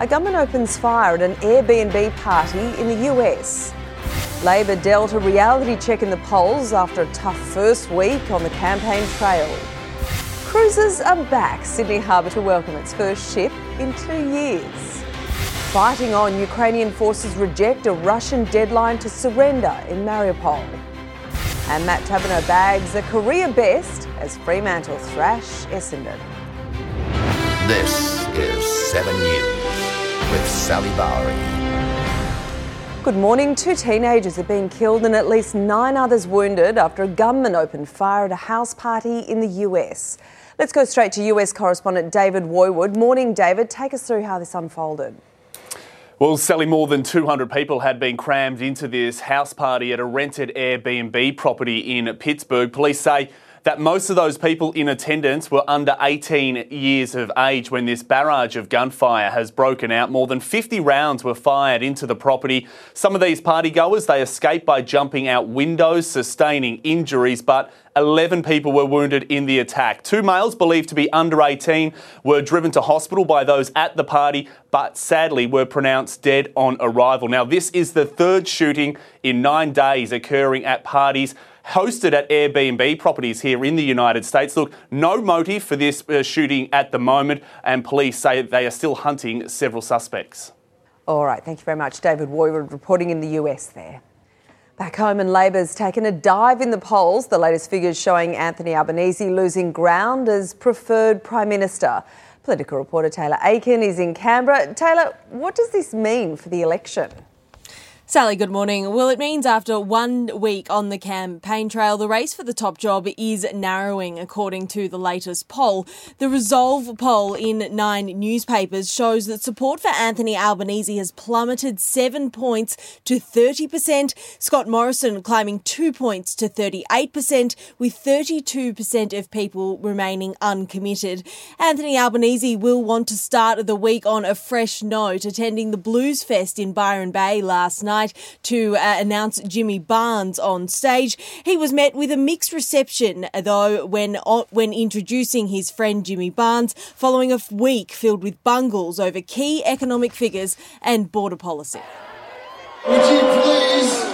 A gunman opens fire at an Airbnb party in the US. Labor dealt a reality check in the polls after a tough first week on the campaign trail. Cruises are back. Sydney Harbour to welcome its first ship in two years. Fighting on, Ukrainian forces reject a Russian deadline to surrender in Mariupol. And Matt Taberner bags a career best as Fremantle thrash Essendon. This is 7 News with Sally Bowrey. Good morning. Two teenagers have been killed and at least nine others wounded after a gunman opened fire at a house party in the US. Let's go straight to US correspondent David Woiwod. Morning, David. Take us through how this unfolded. Well, Sally, more than 200 people had been crammed into this house party at a rented Airbnb property in Pittsburgh. Police say that most of those people in attendance were under 18 years of age when this barrage of gunfire has broken out. More than 50 rounds were fired into the property. Some of these partygoers, they escaped by jumping out windows, sustaining injuries, but 11 people were wounded in the attack. Two males believed to be under 18 were driven to hospital by those at the party, but sadly were pronounced dead on arrival. Now, this is the third shooting in nine days occurring at parties hosted at Airbnb properties here in the United States. Look, no motive for this uh, shooting at the moment, and police say they are still hunting several suspects. All right, thank you very much. David Woiwod reporting in the US there. Back home, and Labor's taken a dive in the polls. The latest figures showing Anthony Albanese losing ground as preferred Prime Minister. Political reporter Taylor Aiken is in Canberra. Taylor, what does this mean for the election? Sally, good morning. Well, it means after one week on the campaign trail, the race for the top job is narrowing, according to the latest poll. The Resolve poll in nine newspapers shows that support for Anthony Albanese has plummeted seven points to 30%. Scott Morrison climbing two points to 38%, with 32% of people remaining uncommitted. Anthony Albanese will want to start the week on a fresh note, attending the Blues Fest in Byron Bay last night to uh, announce Jimmy Barnes on stage. He was met with a mixed reception, though, when uh, when introducing his friend Jimmy Barnes, following a week filled with bungles over key economic figures and border policy. Would you please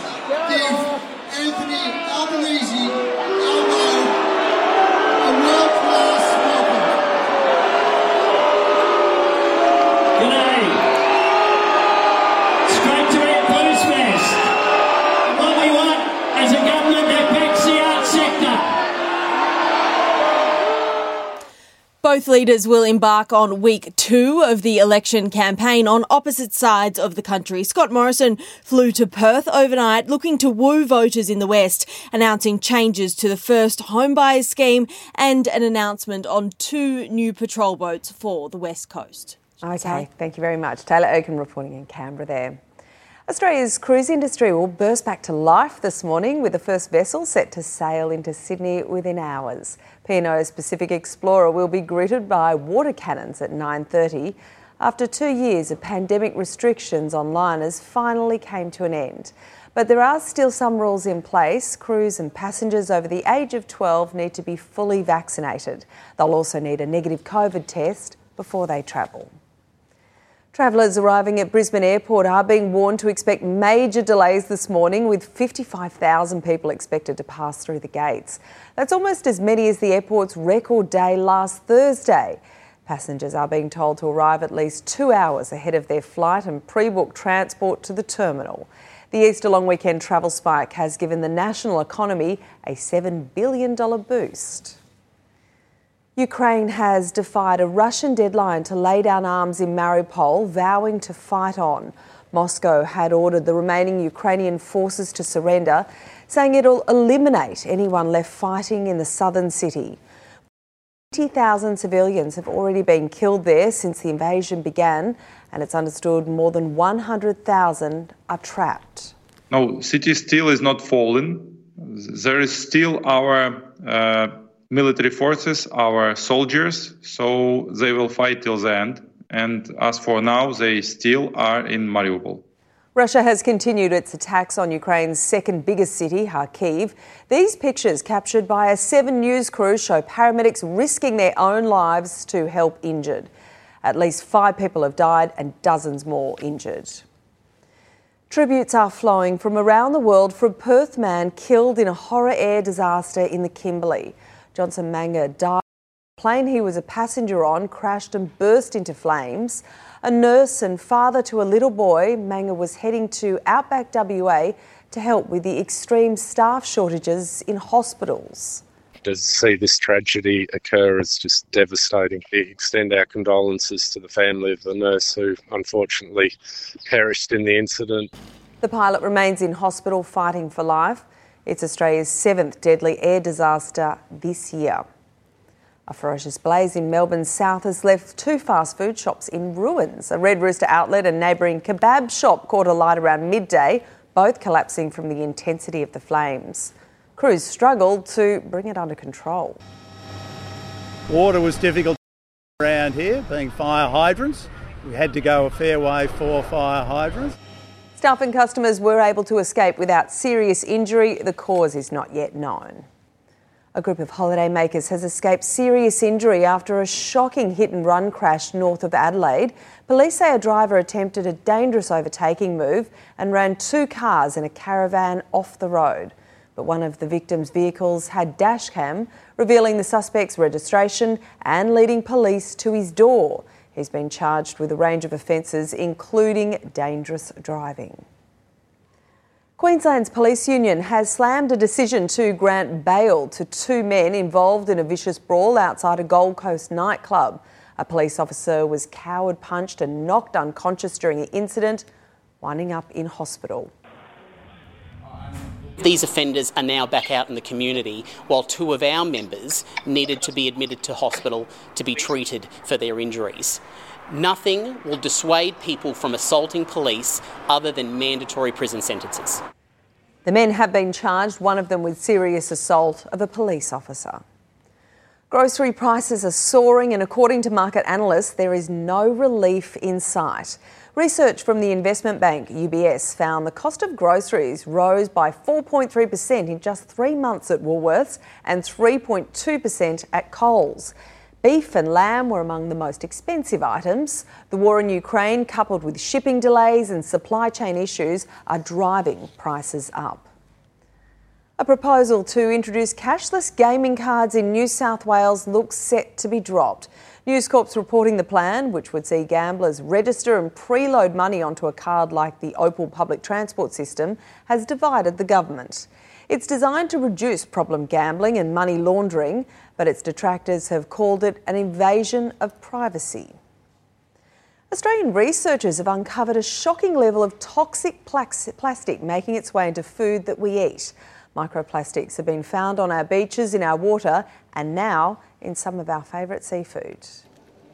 Both leaders will embark on week two of the election campaign on opposite sides of the country. Scott Morrison flew to Perth overnight looking to woo voters in the West, announcing changes to the first homebuyers scheme and an announcement on two new patrol boats for the West Coast. Okay, thank you very much. Taylor Oaken reporting in Canberra there. Australia's cruise industry will burst back to life this morning with the first vessel set to sail into Sydney within hours. P&O's Pacific Explorer will be greeted by water cannons at 9:30 after 2 years of pandemic restrictions on liners finally came to an end. But there are still some rules in place. Crews and passengers over the age of 12 need to be fully vaccinated. They'll also need a negative COVID test before they travel. Travellers arriving at Brisbane Airport are being warned to expect major delays this morning, with 55,000 people expected to pass through the gates. That's almost as many as the airport's record day last Thursday. Passengers are being told to arrive at least two hours ahead of their flight and pre book transport to the terminal. The Easter long weekend travel spike has given the national economy a $7 billion boost. Ukraine has defied a Russian deadline to lay down arms in Mariupol, vowing to fight on. Moscow had ordered the remaining Ukrainian forces to surrender, saying it'll eliminate anyone left fighting in the southern city. 20,000 civilians have already been killed there since the invasion began, and it's understood more than 100,000 are trapped. No, city still is not fallen. There is still our uh, military forces, our soldiers, so they will fight till the end. And as for now, they still are in Mariupol. Russia has continued its attacks on Ukraine's second biggest city, Kharkiv. These pictures, captured by a Seven News crew, show paramedics risking their own lives to help injured. At least five people have died and dozens more injured. Tributes are flowing from around the world for a Perth man killed in a horror air disaster in the Kimberley. Johnson Manga died. The plane he was a passenger on crashed and burst into flames. A nurse and father to a little boy, Manga was heading to Outback WA to help with the extreme staff shortages in hospitals. To see this tragedy occur is just devastating. We extend our condolences to the family of the nurse who unfortunately perished in the incident. The pilot remains in hospital fighting for life. It's Australia's seventh deadly air disaster this year. A ferocious blaze in Melbourne's south has left two fast food shops in ruins. A Red Rooster outlet and neighbouring kebab shop caught alight around midday, both collapsing from the intensity of the flames. Crews struggled to bring it under control. Water was difficult around here, being fire hydrants. We had to go a fair way for fire hydrants. Staff and customers were able to escape without serious injury. The cause is not yet known. A group of holidaymakers has escaped serious injury after a shocking hit and run crash north of Adelaide. Police say a driver attempted a dangerous overtaking move and ran two cars in a caravan off the road. But one of the victims' vehicles had dashcam, revealing the suspect's registration and leading police to his door. He's been charged with a range of offences, including dangerous driving. Queensland's police union has slammed a decision to grant bail to two men involved in a vicious brawl outside a Gold Coast nightclub. A police officer was coward punched and knocked unconscious during the incident, winding up in hospital. These offenders are now back out in the community, while two of our members needed to be admitted to hospital to be treated for their injuries. Nothing will dissuade people from assaulting police other than mandatory prison sentences. The men have been charged, one of them with serious assault of a police officer. Grocery prices are soaring, and according to market analysts, there is no relief in sight. Research from the investment bank UBS found the cost of groceries rose by 4.3% in just three months at Woolworths and 3.2% at Coles. Beef and lamb were among the most expensive items. The war in Ukraine, coupled with shipping delays and supply chain issues, are driving prices up. A proposal to introduce cashless gaming cards in New South Wales looks set to be dropped. News Corp's reporting the plan, which would see gamblers register and preload money onto a card like the Opal public transport system, has divided the government. It's designed to reduce problem gambling and money laundering, but its detractors have called it an invasion of privacy. Australian researchers have uncovered a shocking level of toxic plastic making its way into food that we eat. Microplastics have been found on our beaches, in our water, and now in some of our favourite seafood.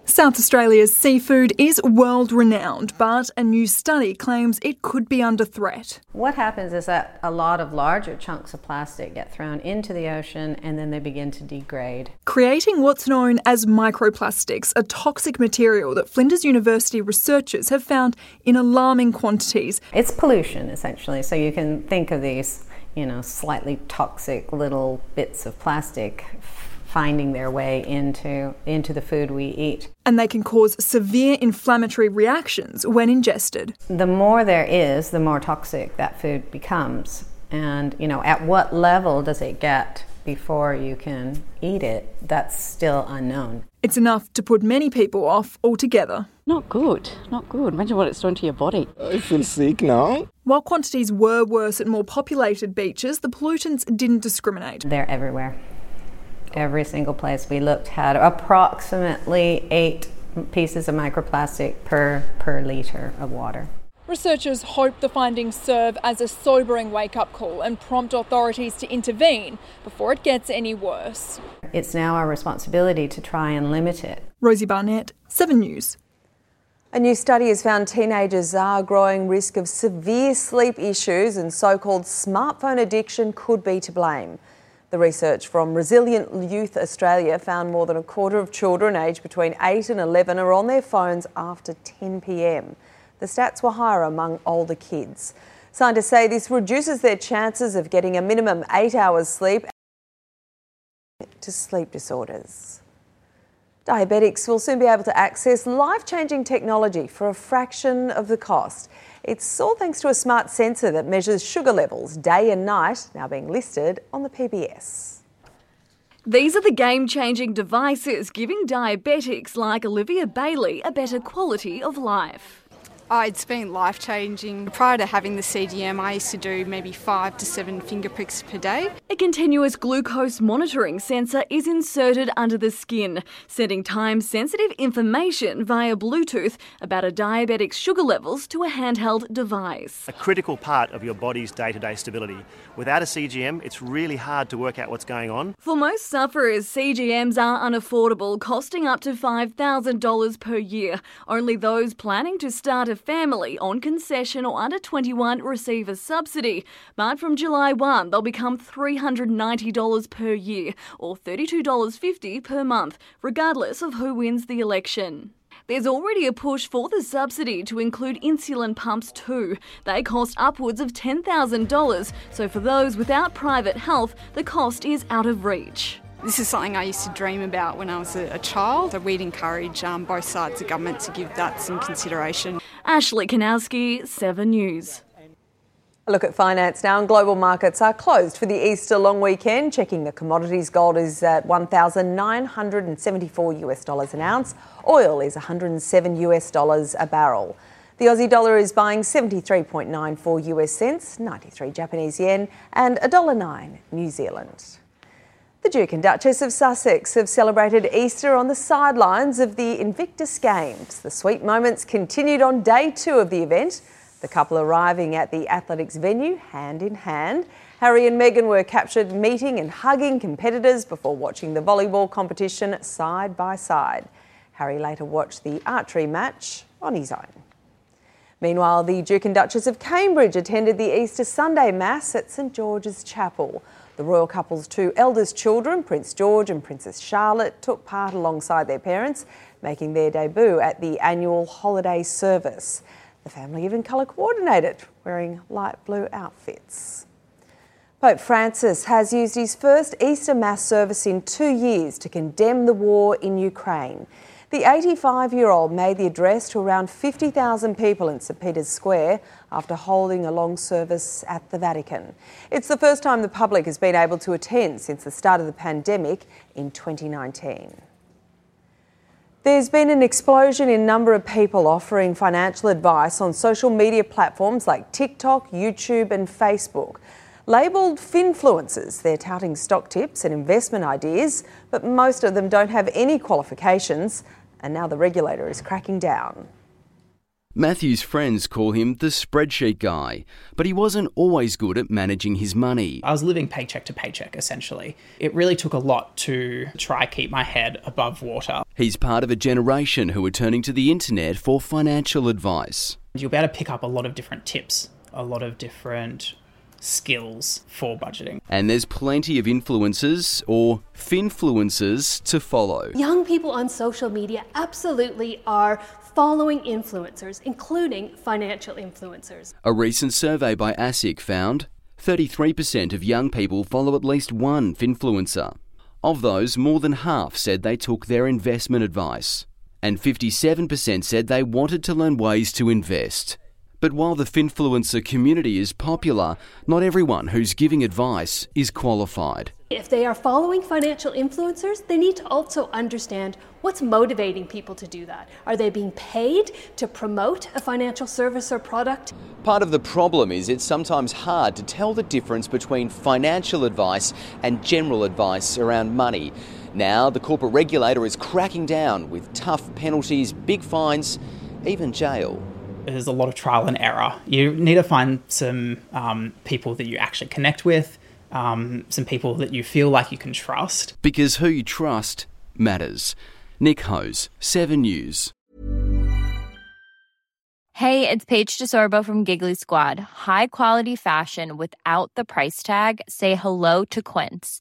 South Australia's seafood is world renowned, but a new study claims it could be under threat. What happens is that a lot of larger chunks of plastic get thrown into the ocean and then they begin to degrade. Creating what's known as microplastics, a toxic material that Flinders University researchers have found in alarming quantities. It's pollution, essentially, so you can think of these, you know, slightly toxic little bits of plastic finding their way into, into the food we eat. And they can cause severe inflammatory reactions when ingested. The more there is, the more toxic that food becomes. And, you know, at what level does it get before you can eat it? That's still unknown. It's enough to put many people off altogether. Not good, not good. Imagine what it's doing to your body. I feel sick now. While quantities were worse at more populated beaches, the pollutants didn't discriminate. They're everywhere. Every single place we looked had approximately eight pieces of microplastic per, per litre of water. Researchers hope the findings serve as a sobering wake up call and prompt authorities to intervene before it gets any worse. It's now our responsibility to try and limit it. Rosie Barnett, 7 News. A new study has found teenagers are growing risk of severe sleep issues and so called smartphone addiction could be to blame. The research from Resilient Youth Australia found more than a quarter of children aged between 8 and 11 are on their phones after 10 pm. The stats were higher among older kids. Scientists say this reduces their chances of getting a minimum eight hours sleep to sleep disorders. Diabetics will soon be able to access life changing technology for a fraction of the cost. It's all thanks to a smart sensor that measures sugar levels day and night, now being listed on the PBS. These are the game changing devices giving diabetics like Olivia Bailey a better quality of life. Oh, it's been life changing. Prior to having the CGM, I used to do maybe five to seven finger pricks per day. A continuous glucose monitoring sensor is inserted under the skin, sending time sensitive information via Bluetooth about a diabetic's sugar levels to a handheld device. A critical part of your body's day to day stability. Without a CGM, it's really hard to work out what's going on. For most sufferers, CGMs are unaffordable, costing up to $5,000 per year. Only those planning to start a family on concession or under 21 receive a subsidy. But from July 1, they'll become $390 per year or $32.50 per month, regardless of who wins the election. There's already a push for the subsidy to include insulin pumps too. They cost upwards of $10,000, so for those without private health, the cost is out of reach. This is something I used to dream about when I was a, a child. We'd encourage um, both sides of government to give that some consideration. Ashley Kanowski, 7 News. A look at finance now, and global markets are closed for the Easter long weekend. Checking the commodities, gold is at 1,974 US dollars an ounce. Oil is 107 US dollars a barrel. The Aussie dollar is buying 73.94 US cents, 93 Japanese yen, and $1.09 New Zealand. The Duke and Duchess of Sussex have celebrated Easter on the sidelines of the Invictus Games. The sweet moments continued on day two of the event. The couple arriving at the athletics venue hand in hand. Harry and Meghan were captured meeting and hugging competitors before watching the volleyball competition side by side. Harry later watched the archery match on his own. Meanwhile, the Duke and Duchess of Cambridge attended the Easter Sunday Mass at St George's Chapel. The royal couple's two eldest children, Prince George and Princess Charlotte, took part alongside their parents, making their debut at the annual holiday service. The family even colour coordinated, wearing light blue outfits. Pope Francis has used his first Easter Mass service in two years to condemn the war in Ukraine. The 85 year old made the address to around 50,000 people in St Peter's Square after holding a long service at the Vatican. It's the first time the public has been able to attend since the start of the pandemic in 2019. There's been an explosion in number of people offering financial advice on social media platforms like TikTok, YouTube, and Facebook. Labelled finfluencers, they're touting stock tips and investment ideas, but most of them don't have any qualifications, and now the regulator is cracking down. Matthew's friends call him the spreadsheet guy, but he wasn't always good at managing his money. I was living paycheck to paycheck, essentially. It really took a lot to try keep my head above water. He's part of a generation who are turning to the internet for financial advice. You'll be able to pick up a lot of different tips, a lot of different skills for budgeting. And there's plenty of influencers or finfluencers to follow. Young people on social media absolutely are following influencers, including financial influencers. A recent survey by ASIC found 33% of young people follow at least one finfluencer. Of those, more than half said they took their investment advice, and 57% said they wanted to learn ways to invest. But while the Finfluencer community is popular, not everyone who's giving advice is qualified. If they are following financial influencers, they need to also understand what's motivating people to do that. Are they being paid to promote a financial service or product? Part of the problem is it's sometimes hard to tell the difference between financial advice and general advice around money. Now, the corporate regulator is cracking down with tough penalties, big fines, even jail there's a lot of trial and error. You need to find some um, people that you actually connect with, um, some people that you feel like you can trust. Because who you trust matters. Nick Hose, 7 News. Hey, it's Paige DeSorbo from Giggly Squad. High quality fashion without the price tag? Say hello to Quince.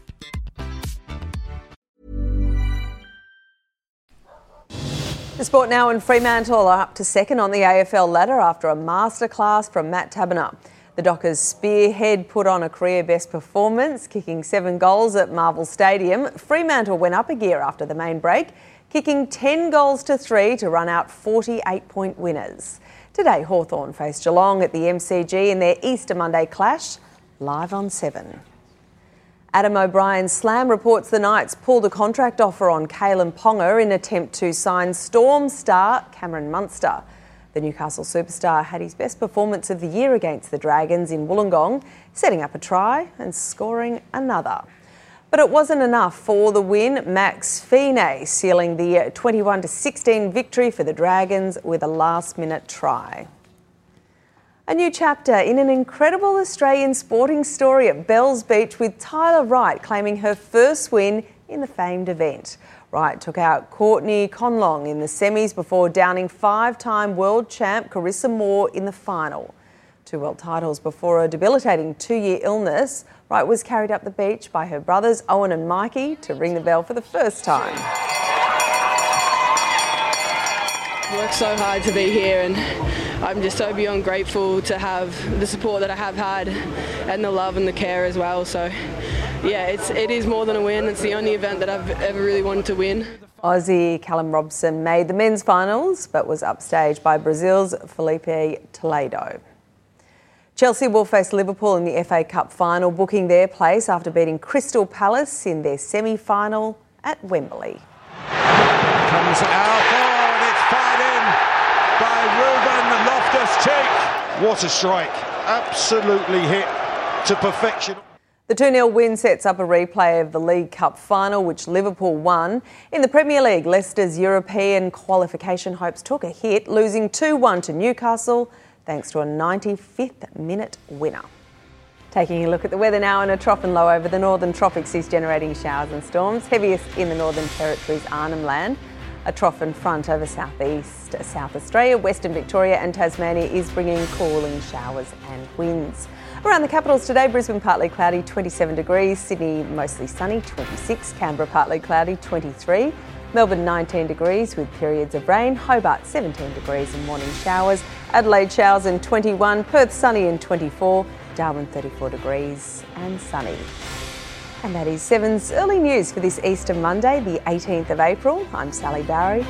The sport now in Fremantle are up to second on the AFL ladder after a masterclass from Matt Taberner. The Dockers spearhead put on a career best performance, kicking seven goals at Marvel Stadium. Fremantle went up a gear after the main break, kicking 10 goals to three to run out 48 point winners. Today, Hawthorn face Geelong at the MCG in their Easter Monday clash, live on 7. Adam O'Brien's Slam reports the Knights pulled a contract offer on Kalyn Ponga in attempt to sign Storm star Cameron Munster. The Newcastle superstar had his best performance of the year against the Dragons in Wollongong, setting up a try and scoring another. But it wasn't enough for the win. Max Fine sealing the 21 16 victory for the Dragons with a last minute try. A new chapter in an incredible Australian sporting story at Bells Beach with Tyler Wright claiming her first win in the famed event. Wright took out Courtney Conlogue in the semis before downing five time world champ Carissa Moore in the final. Two world titles before a debilitating two year illness, Wright was carried up the beach by her brothers Owen and Mikey to ring the bell for the first time. Worked so hard to be here and I'm just so beyond grateful to have the support that I have had and the love and the care as well. So yeah, it's it is more than a win. It's the only event that I've ever really wanted to win. Aussie Callum Robson made the men's finals but was upstaged by Brazil's Filipe Toledo. Chelsea will face Liverpool in the FA Cup final, booking their place after beating Crystal Palace in their semi final at Wembley. Comes out by Ruben Loftus-Cheek. What a strike. Absolutely hit to perfection. The 2 0 win sets up a replay of the League Cup final, which Liverpool won. In the Premier League, Leicester's European qualification hopes took a hit, losing 2 1 to Newcastle thanks to a 95th minute winner. Taking a look at the weather now, and a trough and low over the northern tropics is generating showers and storms, heaviest in the Northern Territory's Arnhem Land. A trough in front over southeast South Australia, Western Victoria, and Tasmania is bringing cooling showers and winds. Around the capitals today, Brisbane partly cloudy, 27 degrees, Sydney mostly sunny, 26, Canberra partly cloudy, 23, Melbourne 19 degrees with periods of rain, Hobart 17 degrees and morning showers, Adelaide showers and 21, Perth sunny and 24, Darwin 34 degrees and sunny. And that is Seven's early news for this Easter Monday, the 18th of April. I'm Sally Barry.